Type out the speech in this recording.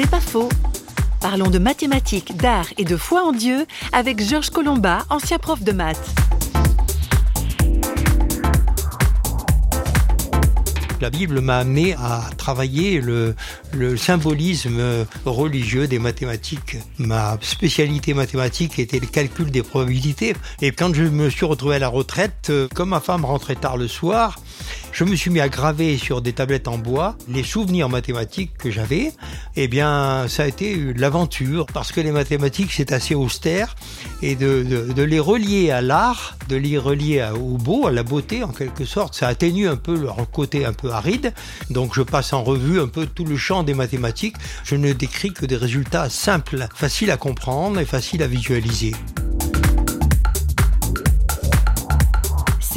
C'est pas faux. Parlons de mathématiques, d'art et de foi en Dieu avec Georges Colomba, ancien prof de maths. La Bible m'a amené à travailler le, le, symbolisme religieux des mathématiques. Ma spécialité mathématique était le calcul des probabilités. Et quand je me suis retrouvé à la retraite, comme ma femme rentrait tard le soir, je me suis mis à graver sur des tablettes en bois les souvenirs mathématiques que j'avais. Eh bien, ça a été l'aventure parce que les mathématiques c'est assez austère et de, les relier à l'art, de les relier au beau, à la beauté en quelque sorte, ça atténue un peu leur côté un peu aride. Donc je passe en revue un peu tout le champ des mathématiques. Je ne décris que des résultats simples, faciles à comprendre et faciles à visualiser.